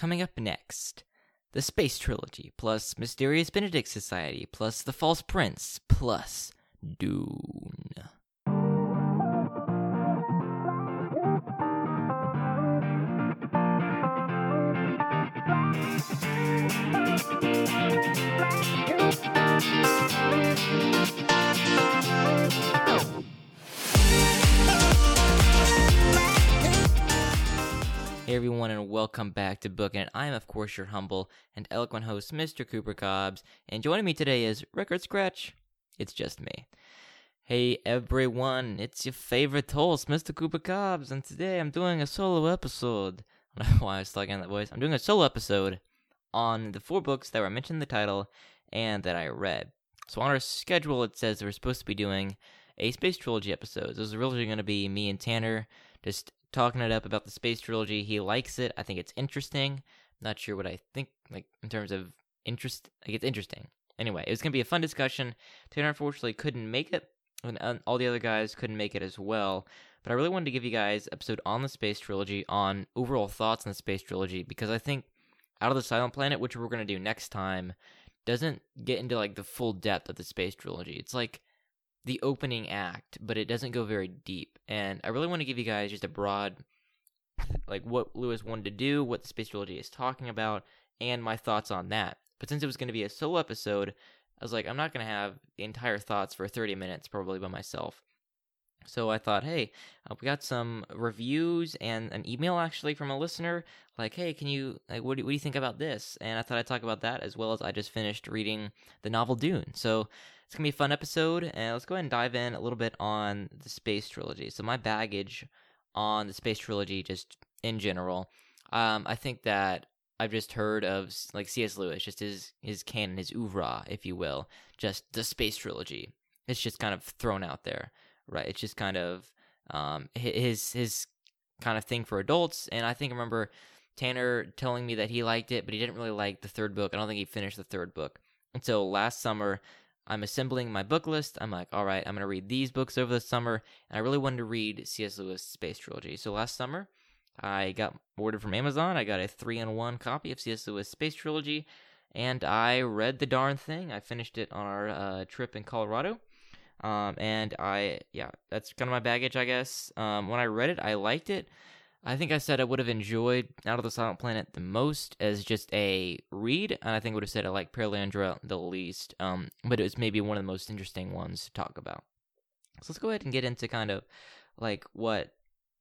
Coming up next, the Space Trilogy, plus Mysterious Benedict Society, plus The False Prince, plus Dune. Hey everyone, and welcome back to Bookin' It. I am, of course, your humble and eloquent host, Mr. Cooper Cobbs, and joining me today is Record Scratch. It's just me. Hey everyone, it's your favorite host, Mr. Cooper Cobbs, and today I'm doing a solo episode. I don't know why I was talking in that voice. I'm doing a solo episode on the four books that were mentioned in the title and that I read. So on our schedule, it says we're supposed to be doing a space trilogy episode. This is originally going to be me and Tanner just talking it up about the space trilogy. He likes it. I think it's interesting. Not sure what I think, like in terms of interest. Like it's interesting. Anyway, it was gonna be a fun discussion. Tanner unfortunately couldn't make it, and all the other guys couldn't make it as well. But I really wanted to give you guys episode on the space trilogy, on overall thoughts on the space trilogy, because I think out of the Silent Planet, which we're gonna do next time, doesn't get into like the full depth of the space trilogy. It's like the opening act, but it doesn't go very deep. And I really want to give you guys just a broad, like what Lewis wanted to do, what the space trilogy is talking about, and my thoughts on that. But since it was going to be a solo episode, I was like, I'm not going to have the entire thoughts for 30 minutes, probably by myself. So I thought, hey, uh, we got some reviews and an email actually from a listener, like, hey, can you, like, what do, what do you think about this? And I thought I'd talk about that as well as I just finished reading the novel Dune. So it's gonna be a fun episode, and let's go ahead and dive in a little bit on the space trilogy. So my baggage on the space trilogy, just in general, um, I think that I've just heard of like C.S. Lewis, just his his canon, his oeuvre, if you will, just the space trilogy. It's just kind of thrown out there, right? It's just kind of um, his his kind of thing for adults, and I think I remember Tanner telling me that he liked it, but he didn't really like the third book. I don't think he finished the third book until last summer. I'm assembling my book list. I'm like, all right, I'm going to read these books over the summer. And I really wanted to read C.S. Lewis' Space Trilogy. So last summer, I got ordered from Amazon. I got a three in one copy of C.S. Lewis' Space Trilogy. And I read the darn thing. I finished it on our uh, trip in Colorado. Um, and I, yeah, that's kind of my baggage, I guess. Um, when I read it, I liked it. I think I said I would have enjoyed Out of the Silent Planet the most as just a read, and I think I would have said I like Perelandra the least. Um, but it was maybe one of the most interesting ones to talk about. So let's go ahead and get into kind of like what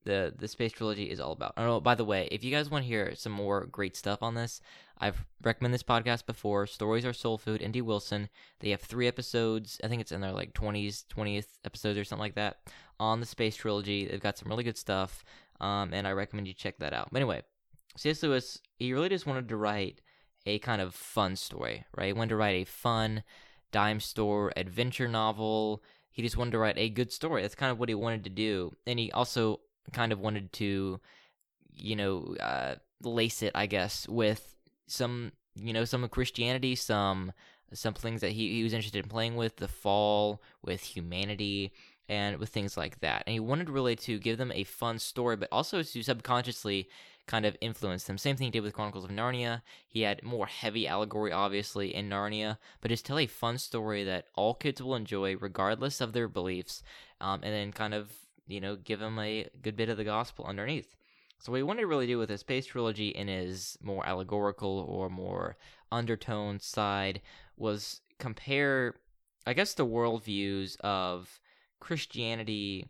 the the space trilogy is all about. Oh, by the way, if you guys want to hear some more great stuff on this, I've recommended this podcast before. Stories are soul food. N.D. Wilson. They have three episodes. I think it's in their like twenties, twentieth episodes or something like that on the space trilogy. They've got some really good stuff um, and I recommend you check that out. But anyway, C.S. Lewis, he really just wanted to write a kind of fun story, right? He wanted to write a fun dime store adventure novel. He just wanted to write a good story. That's kind of what he wanted to do. And he also kind of wanted to, you know, uh, lace it, I guess, with some, you know, some of Christianity, some some things that he, he was interested in playing with, the fall, with humanity, and with things like that. And he wanted really to give them a fun story, but also to subconsciously kind of influence them. Same thing he did with Chronicles of Narnia. He had more heavy allegory, obviously, in Narnia, but just tell a fun story that all kids will enjoy, regardless of their beliefs, um, and then kind of, you know, give him a good bit of the gospel underneath. So what he wanted to really do with his space trilogy in his more allegorical or more undertone side was compare, I guess, the worldviews of Christianity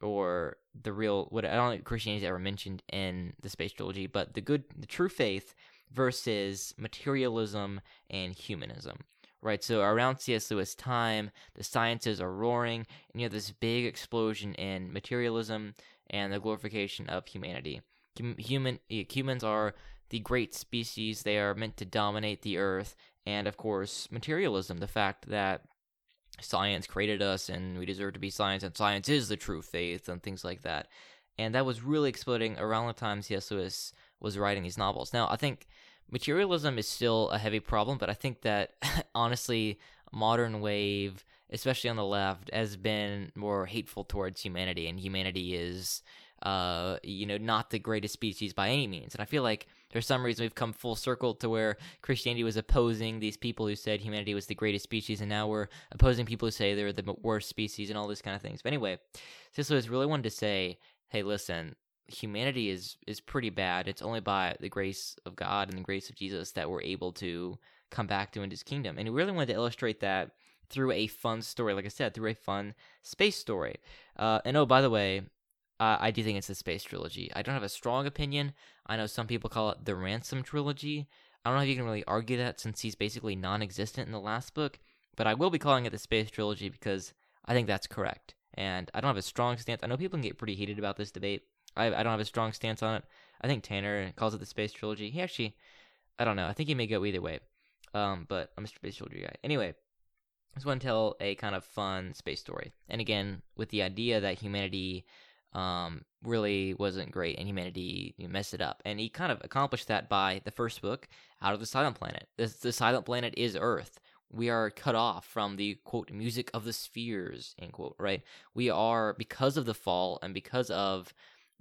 or the real what I don't think Christianity is ever mentioned in the space trilogy, but the good the true faith versus materialism and humanism. Right, so around C.S. Lewis' time, the sciences are roaring, and you have this big explosion in materialism and the glorification of humanity. Human humans are the great species; they are meant to dominate the earth, and of course, materialism, the fact that science created us and we deserve to be science and science is the true faith and things like that. And that was really exploding around the time C.S. Lewis was writing these novels. Now, I think materialism is still a heavy problem, but I think that honestly, modern wave, especially on the left, has been more hateful towards humanity, and humanity is uh, you know, not the greatest species by any means. And I feel like for some reason we've come full circle to where Christianity was opposing these people who said humanity was the greatest species, and now we're opposing people who say they're the worst species and all these kind of things. But anyway, C.S. Lewis really wanted to say, hey, listen, humanity is is pretty bad. It's only by the grace of God and the grace of Jesus that we're able to come back to his kingdom. And he really wanted to illustrate that through a fun story, like I said, through a fun space story. Uh, and oh, by the way, uh, I do think it's the space trilogy. I don't have a strong opinion. I know some people call it the ransom trilogy. I don't know if you can really argue that since he's basically non existent in the last book, but I will be calling it the space trilogy because I think that's correct. And I don't have a strong stance. I know people can get pretty heated about this debate. I, I don't have a strong stance on it. I think Tanner calls it the space trilogy. He actually, I don't know. I think he may go either way. Um, but I'm a space trilogy guy. Anyway, I just want to tell a kind of fun space story. And again, with the idea that humanity um, really wasn't great and humanity messed it up. And he kind of accomplished that by the first book, Out of the Silent Planet. The, the Silent Planet is Earth. We are cut off from the quote music of the spheres, end quote, right? We are, because of the fall and because of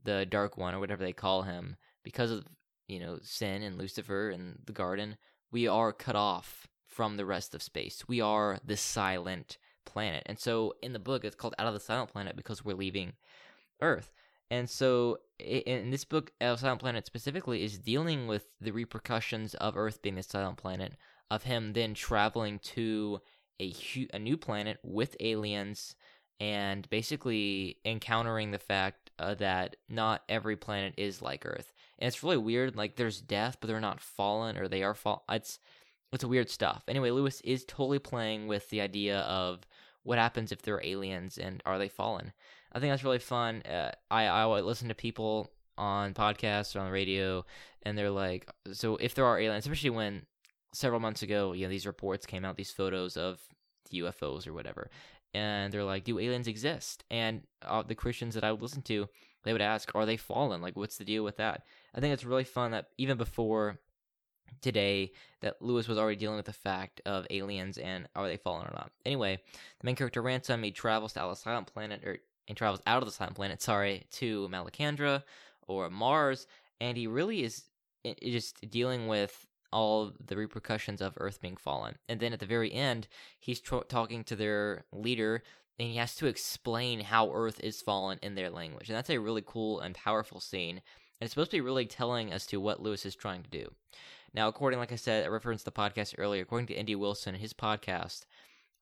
the Dark One or whatever they call him, because of, you know, sin and Lucifer and the garden, we are cut off from the rest of space. We are the silent planet. And so in the book, it's called Out of the Silent Planet because we're leaving Earth. And so in this book, Out of Silent Planet specifically is dealing with the repercussions of Earth being a silent planet, of him then traveling to a, a new planet with aliens and basically encountering the fact uh, that not every planet is like Earth. And it's really weird. Like there's death, but they're not fallen, or they are fall. It's it's weird stuff. Anyway, Lewis is totally playing with the idea of what happens if they're aliens and are they fallen. I think that's really fun. Uh, I I listen to people on podcasts or on the radio, and they're like, so if there are aliens, especially when several months ago, you know, these reports came out, these photos of UFOs or whatever, and they're like, do aliens exist? And uh, the Christians that I would listen to, they would ask, are they fallen? Like, what's the deal with that? I think it's really fun that even before today that Lewis was already dealing with the fact of aliens and are they fallen or not. Anyway, the main character Ransom he travels to the silent planet or he travels out of the silent planet, sorry, to Malacandra or Mars, and he really is just dealing with all the repercussions of Earth being fallen. And then at the very end, he's talking to their leader and he has to explain how Earth is fallen in their language. And that's a really cool and powerful scene. And it's supposed to be really telling as to what Lewis is trying to do. Now, according, like I said, I referenced the podcast earlier, according to N.D. Wilson, his podcast,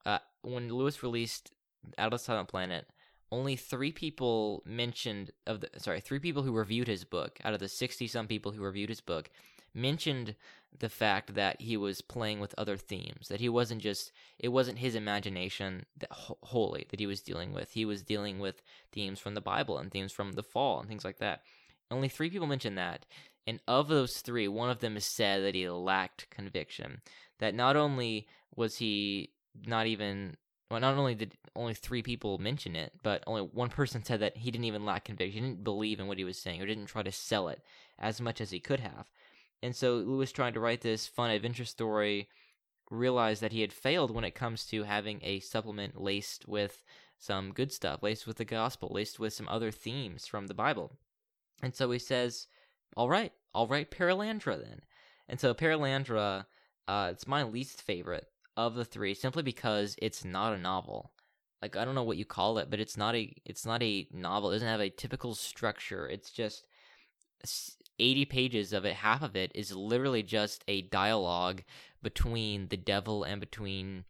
uh, when Lewis released Out of the Silent Planet, only three people mentioned of the sorry, three people who reviewed his book out of the sixty some people who reviewed his book mentioned the fact that he was playing with other themes that he wasn't just it wasn't his imagination that wholly that he was dealing with he was dealing with themes from the bible and themes from the fall and things like that only three people mentioned that and of those three, one of them has said that he lacked conviction. That not only was he not even well, not only did only three people mention it, but only one person said that he didn't even lack conviction. He didn't believe in what he was saying or didn't try to sell it as much as he could have. And so Lewis trying to write this fun adventure story realized that he had failed when it comes to having a supplement laced with some good stuff, laced with the gospel, laced with some other themes from the Bible. And so he says, all right, I'll write Perelandra then. And so Perelandra, uh, it's my least favorite of the three, simply because it's not a novel. Like I don't know what you call it, but it's not a it's not a novel. It doesn't have a typical structure. It's just 80 pages of it. Half of it is literally just a dialogue between the devil and between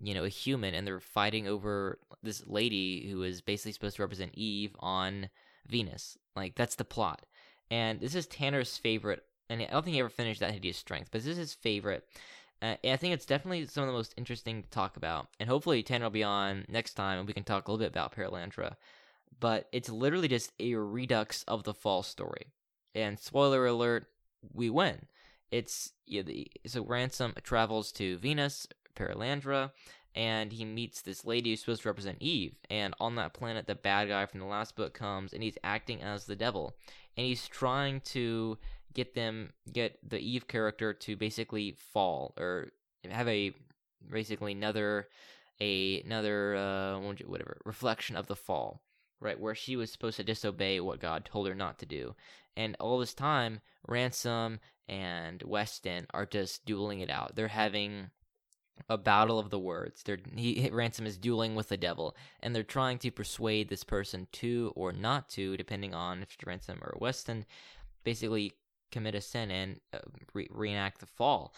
you know a human, and they're fighting over this lady who is basically supposed to represent Eve on Venus. Like that's the plot. And this is Tanner's favorite, and I don't think he ever finished that hideous strength, but this is his favorite. Uh, I think it's definitely some of the most interesting to talk about. And hopefully Tanner will be on next time and we can talk a little bit about Perelandra. But it's literally just a redux of the fall story. And spoiler alert, we win. It's the, so Ransom travels to Venus, Perelandra, and he meets this lady who's supposed to represent Eve. And on that planet, the bad guy from the last book comes and he's acting as the devil and he's trying to get them get the Eve character to basically fall or have a basically another a another uh whatever reflection of the fall right? Where she was supposed to disobey what God told her not to do. And all this time, Ransom and Weston are just dueling it out. They're having a battle of the words. They're he, Ransom is dueling with the devil, and they're trying to persuade this person to or not to, depending on if Ransom or Weston, basically commit a sin and uh, re- reenact the fall.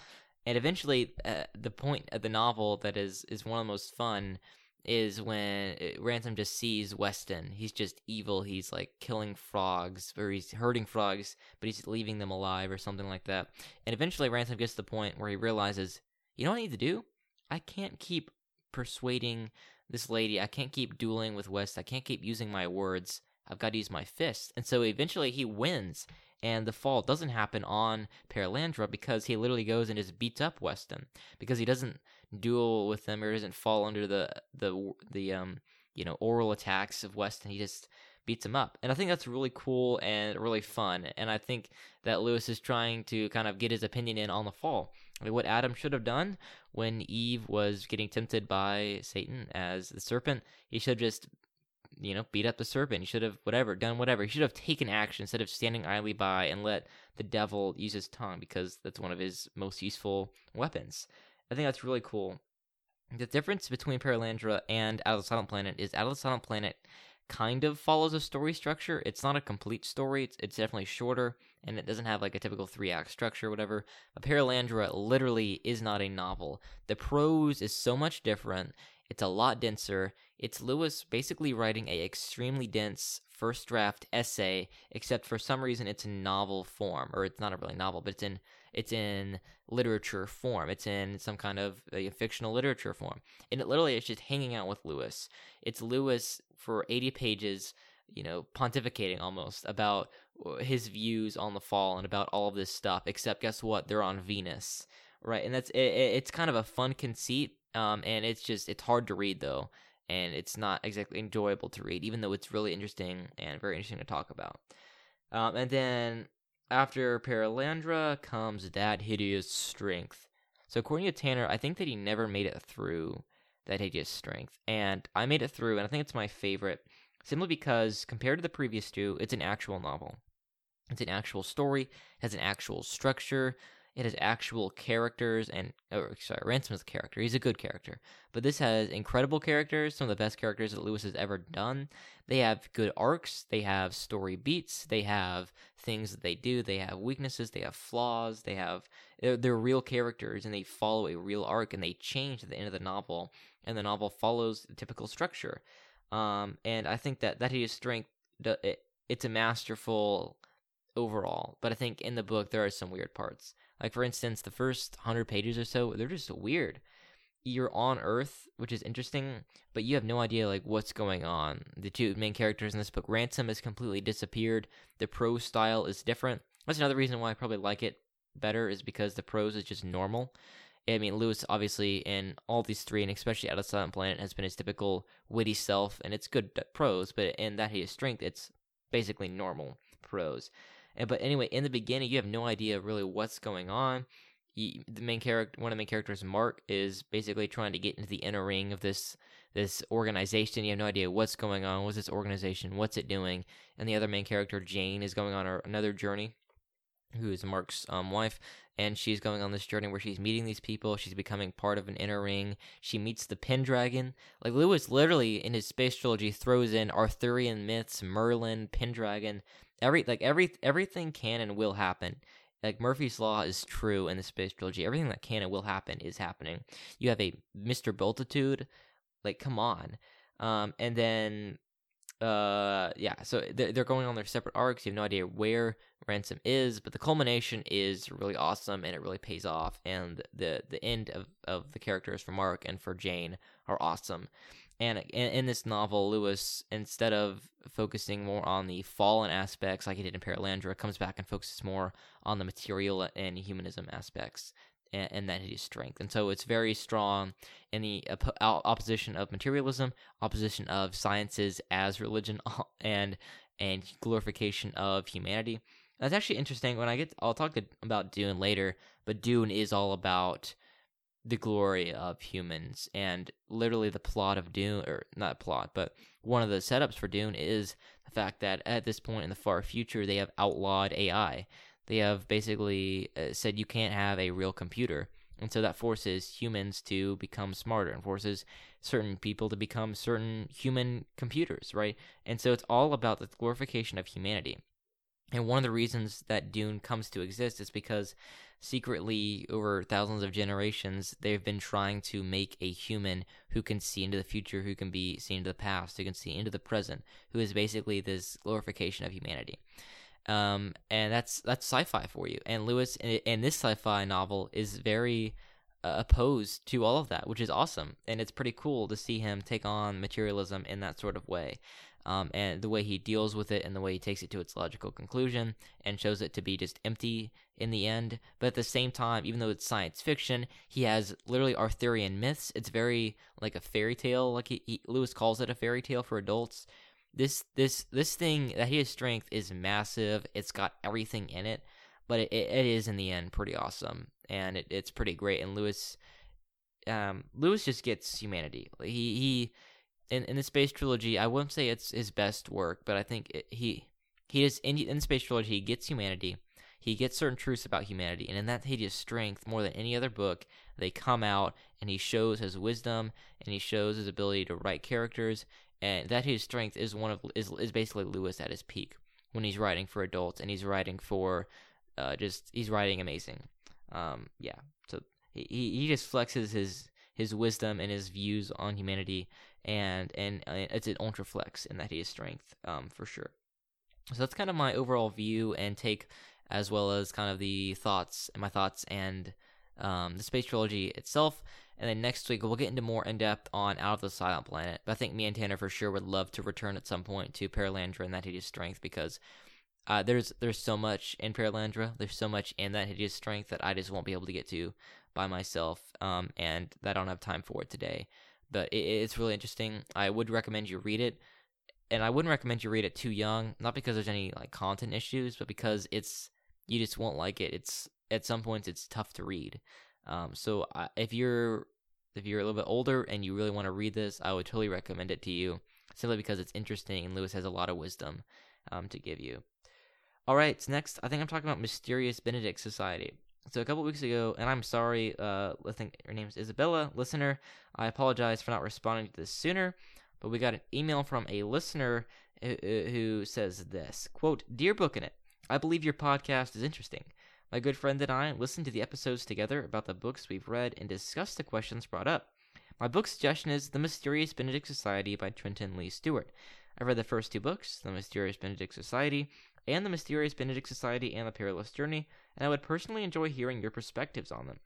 And eventually, uh, the point of the novel that is is one of the most fun is when uh, Ransom just sees Weston. He's just evil. He's like killing frogs, or he's hurting frogs, but he's leaving them alive, or something like that. And eventually, Ransom gets to the point where he realizes, you know what I need to do? I can't keep persuading this lady. I can't keep dueling with West. I can't keep using my words. I've got to use my fists. And so eventually he wins and the fall doesn't happen on Perelandra because he literally goes and just beats up Weston because he doesn't duel with them or doesn't fall under the the the um you know oral attacks of Weston. He just beats him up, and I think that's really cool and really fun. And I think that Lewis is trying to kind of get his opinion in on the fall. What Adam should have done when Eve was getting tempted by Satan as the serpent, he should have just you know, beat up the serpent. He should have whatever done whatever. He should have taken action instead of standing idly by and let the devil use his tongue because that's one of his most useful weapons. I think that's really cool. The difference between Perelandra and Out of the Silent Planet is Out of the Silent Planet kind of follows a story structure. It's not a complete story. It's, it's definitely shorter and it doesn't have like a typical three act structure whatever. But Perelandra literally is not a novel. The prose is so much different. It's a lot denser. It's Lewis basically writing a extremely dense first draft essay, except for some reason it's in novel form, or it's not a really novel, but it's in it's in literature form. It's in some kind of fictional literature form, and it literally is just hanging out with Lewis. It's Lewis for eighty pages, you know, pontificating almost about his views on the fall and about all of this stuff. Except guess what? They're on Venus, right? And that's it, it's kind of a fun conceit um, and it's just it's hard to read though, and it's not exactly enjoyable to read, even though it's really interesting and very interesting to talk about. Um, and then after Perelandra comes that hideous strength. So according to Tanner, I think that he never made it through that hideous strength, and I made it through, and I think it's my favorite simply because compared to the previous two, it's an actual novel. It's an actual story, has an actual structure. It has actual characters and oh, sorry, Ransom's character. He's a good character, but this has incredible characters, some of the best characters that Lewis has ever done. They have good arcs, they have story beats, they have things that they do, they have weaknesses, they have flaws, they have they're, they're real characters and they follow a real arc and they change at the end of the novel, and the novel follows the typical structure. Um, and I think that that hideous strength. It, it's a masterful overall, but I think in the book there are some weird parts. Like for instance, the first hundred pages or so, they're just weird. You're on Earth, which is interesting, but you have no idea like what's going on. The two main characters in this book, Ransom has completely disappeared. The prose style is different. That's another reason why I probably like it better is because the prose is just normal. I mean, Lewis obviously in all these three, and especially out of Silent Planet, has been his typical witty self, and it's good uh, prose. But in that hideous strength, it's basically normal prose. But anyway, in the beginning, you have no idea really what's going on. the main character, one of the main characters, Mark, is basically trying to get into the inner ring of this this organization. You have no idea what's going on. What's this organization? What's it doing? And the other main character, Jane, is going on her, another journey. Who is Mark's um, wife, and she's going on this journey where she's meeting these people. She's becoming part of an inner ring. She meets the Pendragon. Like Lewis, literally in his space trilogy, throws in Arthurian myths, Merlin, Pendragon every like every everything can and will happen like Murphy's law is true in the space trilogy. Everything that can and will happen is happening. You have a Mr. Bultitude, like come on. Um, and then uh yeah, so they're, going on their separate arcs. You have no idea where Ransom is, but the culmination is really awesome and it really pays off. And the the end of, of the characters for Mark and for Jane are awesome. And in, this novel, Lewis, instead of focusing more on the fallen aspects like he did in Perelandra, comes back and focuses more on the material and humanism aspects and, and that hideous strength. And so it's very strong in the op- opposition of materialism, opposition of sciences as religion, uh, and and glorification of humanity. That's actually interesting. When I get, I'll talk about Dune later, but Dune is all about the glory of humans and literally the plot of Dune or not plot, but one of the setups for Dune is the fact that at this point in the far future they have outlawed AI. They have basically uh, said you can't have a real computer. And so that forces humans to become smarter and forces certain people to become certain human computers, right? And so it's all about the glorification of humanity. And one of the reasons that Dune comes to exist is because secretly, over thousands of generations, they've been trying to make a human who can see into the future, who can be seen into the past, who can see into the present, who is basically this glorification of humanity. Um, and that's that's sci-fi for you. And Lewis, in, this sci-fi novel, is very uh, opposed to all of that, which is awesome, and it's pretty cool to see him take on materialism in that sort of way um, and the way he deals with it and the way he takes it to its logical conclusion and shows it to be just empty in the end. But at the same time, even though it's science fiction, he has literally Arthurian myths. It's very like a fairy tale, like he, he, Lewis calls it a fairy tale for adults. This this this thing that hideous strength is massive. It's got everything in it, but it, it is in the end pretty awesome and it, it's pretty great. And Lewis, um, Lewis just gets humanity. He he in in the space trilogy, I wouldn't say it's his best work, but I think it, he he is in, in space trilogy. He gets humanity. He gets certain truths about humanity, and in that hideous strength, more than any other book, they come out and he shows his wisdom and he shows his ability to write characters, and that hideous strength is one of is is basically Lewis at his peak when he's writing for adults and he's writing for uh, just he's writing amazing. Um, yeah, so he he just flexes his his wisdom and his views on humanity and and uh, it's an ultra flex in that hideous strength um, for sure. So that's kind of my overall view and take, as well as kind of the thoughts and my thoughts and um, the space trilogy itself. And then next week we'll get into more in depth on Out of the Silent Planet. But I think me and Tanner for sure would love to return at some point to Perelandra and that hideous strength because uh, there's there's so much in Perelandra. There's so much in that hideous strength that I just won't be able to get to by myself, um, and I don't have time for it today but it, it's really interesting. I would recommend you read it, and I wouldn't recommend you read it too young. Not because there's any like content issues, but because it's you just won't like it. It's at some points it's tough to read. Um, so I, if you're if you're a little bit older and you really want to read this, I would totally recommend it to you, simply because it's interesting and Lewis has a lot of wisdom um, to give you. All right, so next I think I'm talking about Mysterious Benedict Society. So a couple weeks ago, and I'm sorry, uh, I think her name's Isabella, listener. I apologize for not responding to this sooner, but we got an email from a listener who says this quote, "Dear Book in It, I believe your podcast is interesting. My good friend and I listened to the episodes together about the books we've read and discussed the questions brought up. My book suggestion is The Mysterious Benedict Society by Trenton Lee Stewart. I've read the first two books, The Mysterious Benedict Society and The Mysterious Benedict Society and The Perilous Journey, and I would personally enjoy hearing your perspectives on them.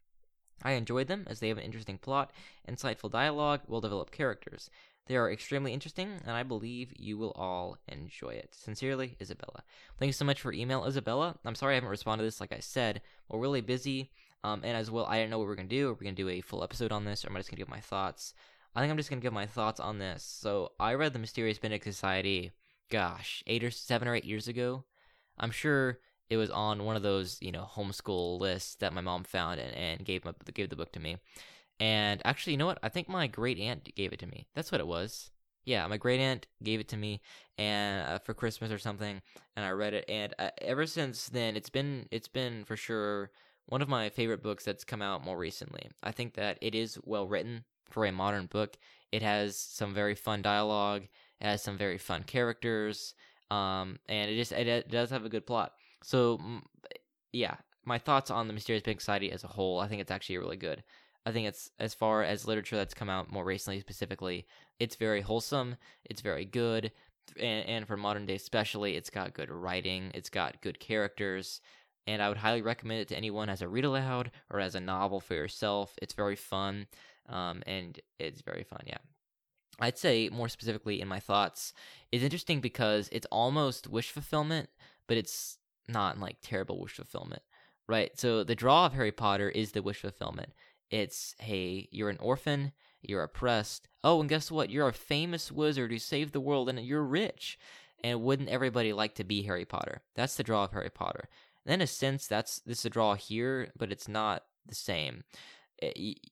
I enjoyed them as they have an interesting plot, insightful dialogue, well developed characters. They are extremely interesting, and I believe you will all enjoy it. Sincerely, Isabella. Thank you so much for email, Isabella. I'm sorry I haven't responded to this, like I said. We're really busy, um, and as well, I didn't know what we are going to do. Are we going to do a full episode on this, or am I just going to give my thoughts? I think I'm just going to give my thoughts on this. So, I read The Mysterious Benedict Society, gosh, eight or seven or eight years ago. I'm sure it was on one of those you know homeschool lists that my mom found and, and gave my, gave the book to me. And actually, you know what? I think my great aunt gave it to me. That's what it was. Yeah, my great aunt gave it to me and uh, for Christmas or something, and I read it. And uh, ever since then, it's been it's been for sure one of my favorite books that's come out more recently. I think that it is well written for a modern book. It has some very fun dialogue. It has some very fun characters. Um, and it just it, it does have a good plot. So, yeah, my thoughts on the Mysterious Benedict Society as a whole, I think it's actually really good. I think it's as far as literature that's come out more recently, specifically, it's very wholesome, it's very good, and, and for modern day especially, it's got good writing, it's got good characters, and I would highly recommend it to anyone as a read aloud or as a novel for yourself. It's very fun, um, and it's very fun, yeah. I'd say more specifically in my thoughts, it's interesting because it's almost wish fulfillment, but it's not like terrible wish fulfillment, right? So the draw of Harry Potter is the wish fulfillment. It's hey, you're an orphan, you're oppressed. Oh, and guess what? You're a famous wizard who saved the world, and you're rich. And wouldn't everybody like to be Harry Potter? That's the draw of Harry Potter. And in a sense, that's this is a draw here, but it's not the same.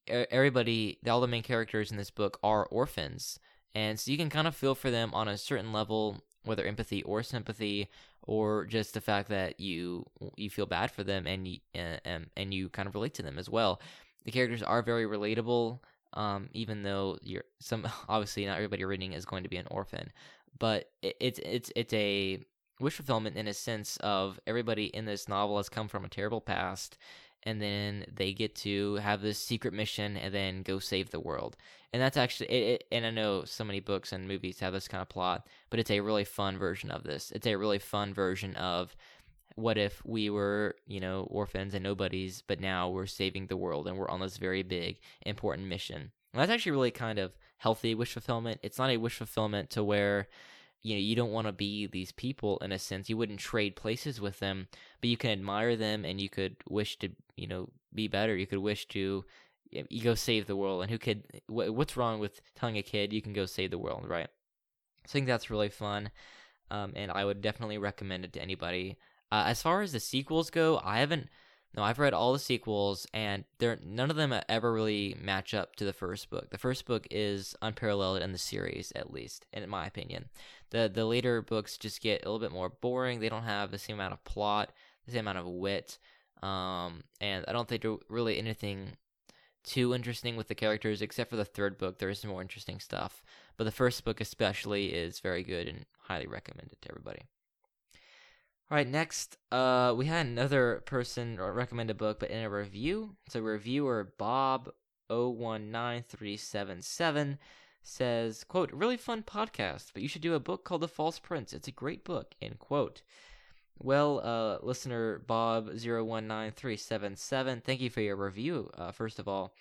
everybody, all the main characters in this book are orphans, and so you can kind of feel for them on a certain level, whether empathy or sympathy, or just the fact that you you feel bad for them and you and, and you kind of relate to them as well. The characters are very relatable, um, even though you're some obviously not everybody reading is going to be an orphan, but it, it's it's it's a wish fulfillment in a sense of everybody in this novel has come from a terrible past and then they get to have this secret mission and then go save the world. And that's actually it, it, and i know so many books and movies have this kind of plot but it's a really fun version of this. It's a really fun version of what if we were you know orphans and nobodies but now we're saving the world and we're on this very big important mission? And that's actually really kind of healthy wish fulfillment. It's not a wish fulfillment to where you know you don't want to be these people in a sense. You wouldn't trade places with them but you can admire them and you could wish to you know be better. You could wish to you go save the world. And who could what's wrong with telling a kid you can go save the world right? So i think that's really fun um, and i would definitely recommend it to anybody uh, as far as the sequels go i haven't no, I've read all the sequels, and they're none of them ever really match up to the first book. The first book is unparalleled in the series, at least, in my opinion. the The later books just get a little bit more boring. They don't have the same amount of plot, the same amount of wit, um, and I don't think do really anything too interesting with the characters, except for the third book. There is some more interesting stuff, but the first book especially is very good and highly recommended to everybody. All right, next, uh, we had another person recommend a book, but in a review. So reviewer Bob 019377 says, quote, really fun podcast, but you should do a book called The False Prince. It's a great book, end quote. Well, uh, listener Bob 019377, thank you for your review, uh, first of all.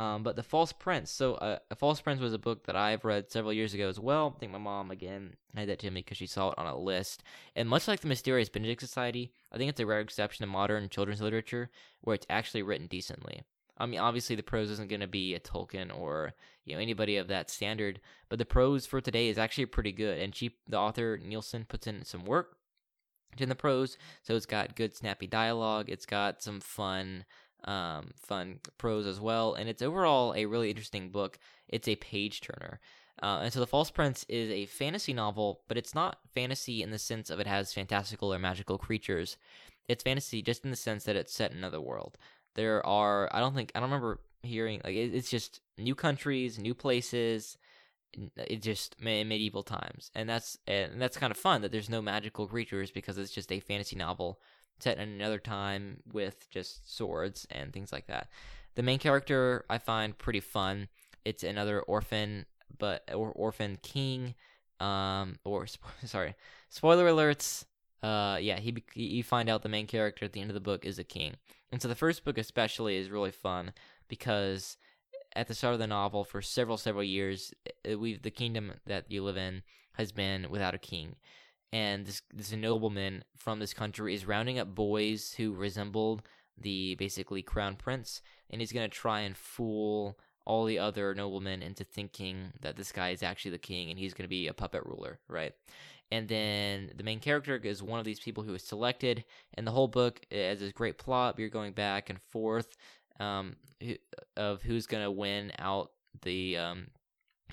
Um, but The False Prince. So, uh, A False Prince was a book that I've read several years ago as well. I think my mom, again, had that to me because she saw it on a list. And much like The Mysterious Benedict Society, I think it's a rare exception in modern children's literature where it's actually written decently. I mean, obviously, the prose isn't going to be a Tolkien or you know anybody of that standard, but the prose for today is actually pretty good. And she, the author Nielsen, puts in some work in the prose, so it's got good, snappy dialogue. It's got some fun um, fun prose as well, and it's overall a really interesting book. It's a page turner. Uh, and so, The False Prince is a fantasy novel, but it's not fantasy in the sense of it has fantastical or magical creatures. It's fantasy just in the sense that it's set in another world. There are, I don't think, I don't remember hearing, like, it, it's just new countries, new places, it's just medieval times. And that's, and that's kind of fun that there's no magical creatures because it's just a fantasy novel set another time with just swords and things like that. The main character I find pretty fun. It's another orphan, but or orphan king. Um, or sorry, spoiler alerts. Uh, yeah, he you find out the main character at the end of the book is a king, and so the first book especially is really fun because at the start of the novel, for several several years, we the kingdom that you live in has been without a king, and this this nobleman from this country is rounding up boys who resembled the basically crown prince, and he's gonna try and fool all the other noblemen into thinking that this guy is actually the king and he's gonna be a puppet ruler, right? And then the main character is one of these people who is selected, and the whole book has this great plot. You're going back and forth um, of who's gonna win out the um,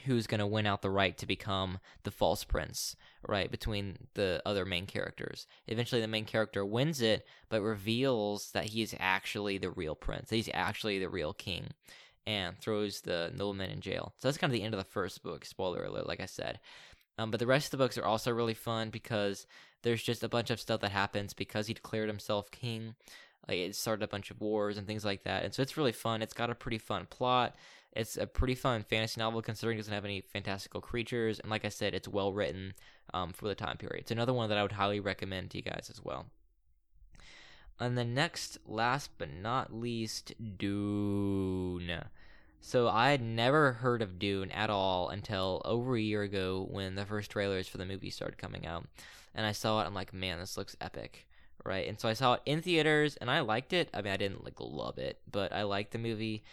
who's going to win out the right to become the false prince, right? Between the other main characters. Eventually, the main character wins it, but reveals that he is actually the real prince, he's actually the real king, and throws the nobleman in jail. So that's kind of the end of the first book. Spoiler alert, like I said. Um, but the rest of the books are also really fun because there's just a bunch of stuff that happens because he declared himself king. Like it started a bunch of wars and things like that, and so it's really fun. It's got a pretty fun plot. It's a pretty fun fantasy novel considering it doesn't have any fantastical creatures, and like I said, it's well written um, for the time period. It's another one that I would highly recommend to you guys as well. And the next, last but not least, Dune. So I had never heard of Dune at all until over a year ago when the first trailers for the movie started coming out. And I saw it, I'm like, man, this looks epic. Right. And so I saw it in theaters and I liked it. I mean, I didn't like love it, but I liked the movie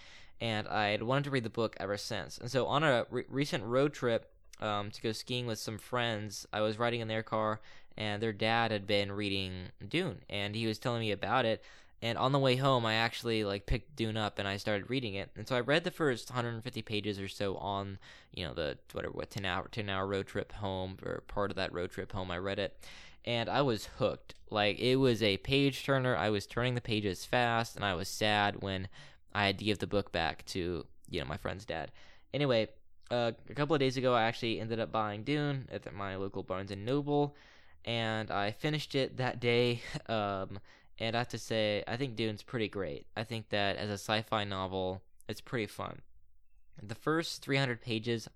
and I had wanted to read the book ever since. And so on a re- recent road trip um, to go skiing with some friends, I was riding in their car, and their dad had been reading Dune, and he was telling me about it. And on the way home, I actually like picked Dune up and I started reading it. And so I read the first 150 pages or so on, you know, the whatever what 10 hour 10 hour road trip home or part of that road trip home. I read it, and I was hooked. Like it was a page turner. I was turning the pages fast, and I was sad when I had to give the book back to you know my friend's dad. Anyway, uh, a couple of days ago, I actually ended up buying Dune at my local Barnes and Noble, and I finished it that day. Um, and I have to say, I think Dune's pretty great. I think that as a sci-fi novel, it's pretty fun. The first 300 pages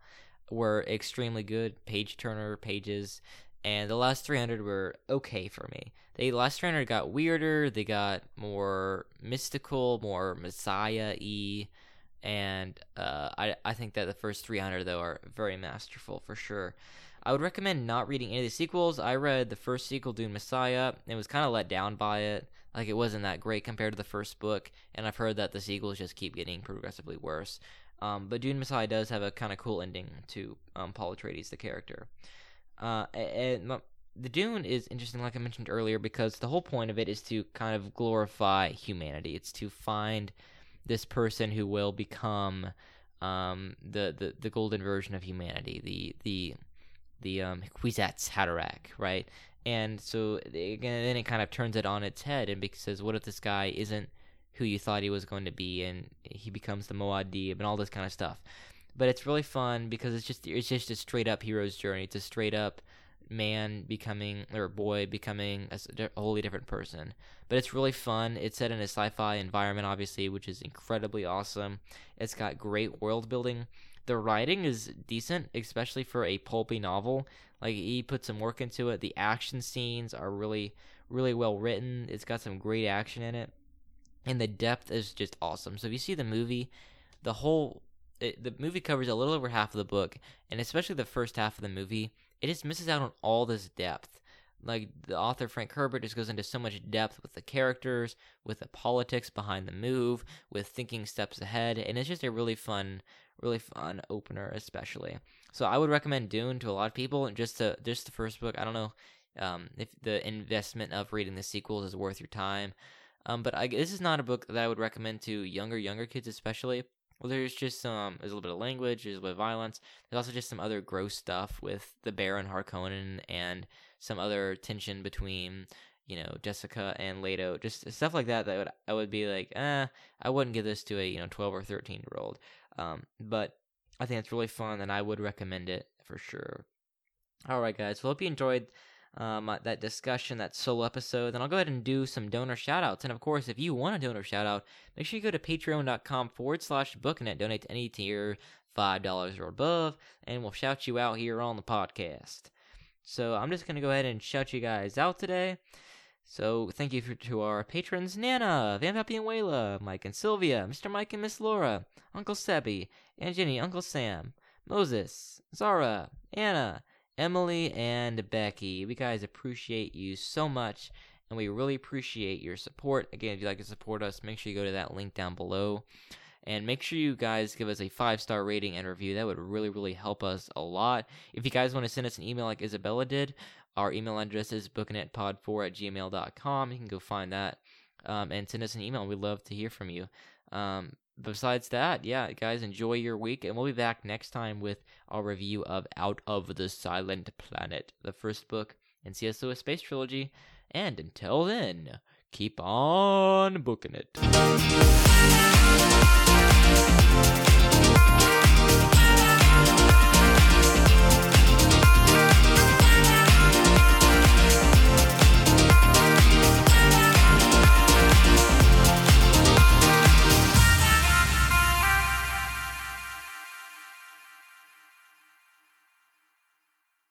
were extremely good, page turner pages, and the last 300 were okay for me. The last 300 got weirder, they got more mystical, more Messiah-y, and uh, I I think that the first 300 though are very masterful for sure. I would recommend not reading any of the sequels. I read the first sequel, Dune Messiah, and was kind of let down by it. Like it wasn't that great compared to the first book, and I've heard that the sequels just keep getting progressively worse. Um, but Dune Messiah does have a kind of cool ending to um, Paul Atreides, the character. Uh, and the Dune is interesting, like I mentioned earlier, because the whole point of it is to kind of glorify humanity. It's to find this person who will become um, the, the the golden version of humanity, the the the um, Kwisatz Haderach, right? And so again, then it kind of turns it on its head and says, what if this guy isn't who you thought he was going to be, and he becomes the Muad'Dib and all this kind of stuff. But it's really fun because it's just it's just a straight up hero's journey. It's a straight up man becoming or boy becoming a, a wholly different person. But it's really fun. It's set in a sci-fi environment, obviously, which is incredibly awesome. It's got great world building. The writing is decent, especially for a pulpy novel. Like he put some work into it. The action scenes are really, really well written. It's got some great action in it, and the depth is just awesome. So if you see the movie, the whole it, the movie covers a little over half of the book, and especially the first half of the movie it just misses out on all this depth. Like the author Frank Herbert just goes into so much depth with the characters, with the politics behind the move, with thinking steps ahead, and it's just a really fun, really fun opener, especially. So I would recommend Dune to a lot of people. Just the just the first book. I don't know um, if the investment of reading the sequels is worth your time. Um, but I, this is not a book that I would recommend to younger younger kids, especially. Well, there's just some, there's a little bit of language, there's a little bit of violence. There's also just some other gross stuff with the Baron Harkonnen and some other tension between, you know, Jessica and Leto. Just stuff like that that would, I would be like, eh, I wouldn't give this to a, you know, 12 or 13 year old. Um, but I think it's really fun and I would recommend it for sure. All right, guys. Well, hope you enjoyed um, uh, that discussion, that solo episode, then I'll go ahead and do some donor shoutouts. And of course, if you want a donor shoutout, make sure you go to patreon.com forward slash booknet, donate to any tier, $5 or above, and we'll shout you out here on the podcast. So I'm just going to go ahead and shout you guys out today. So thank you for, to our patrons Nana, Van Wayla, Mike and Sylvia, Mr. Mike and Miss Laura, Uncle Sebby, and Jenny, Uncle Sam, Moses, Zara, Anna, Emily and Becky. We guys appreciate you so much, and we really appreciate your support. Again, if you'd like to support us, make sure you go to that link down below. And make sure you guys give us a five star rating and review. That would really, really help us a lot. If you guys want to send us an email like Isabella did, our email address is booknetpod4 at gmail.com. You can go find that um, and send us an email. We'd love to hear from you. Um, besides that, yeah, guys, enjoy your week, and we'll be back next time with our review of Out of the Silent Planet, the first book in C.S. Lewis Space Trilogy. And until then, keep on booking it.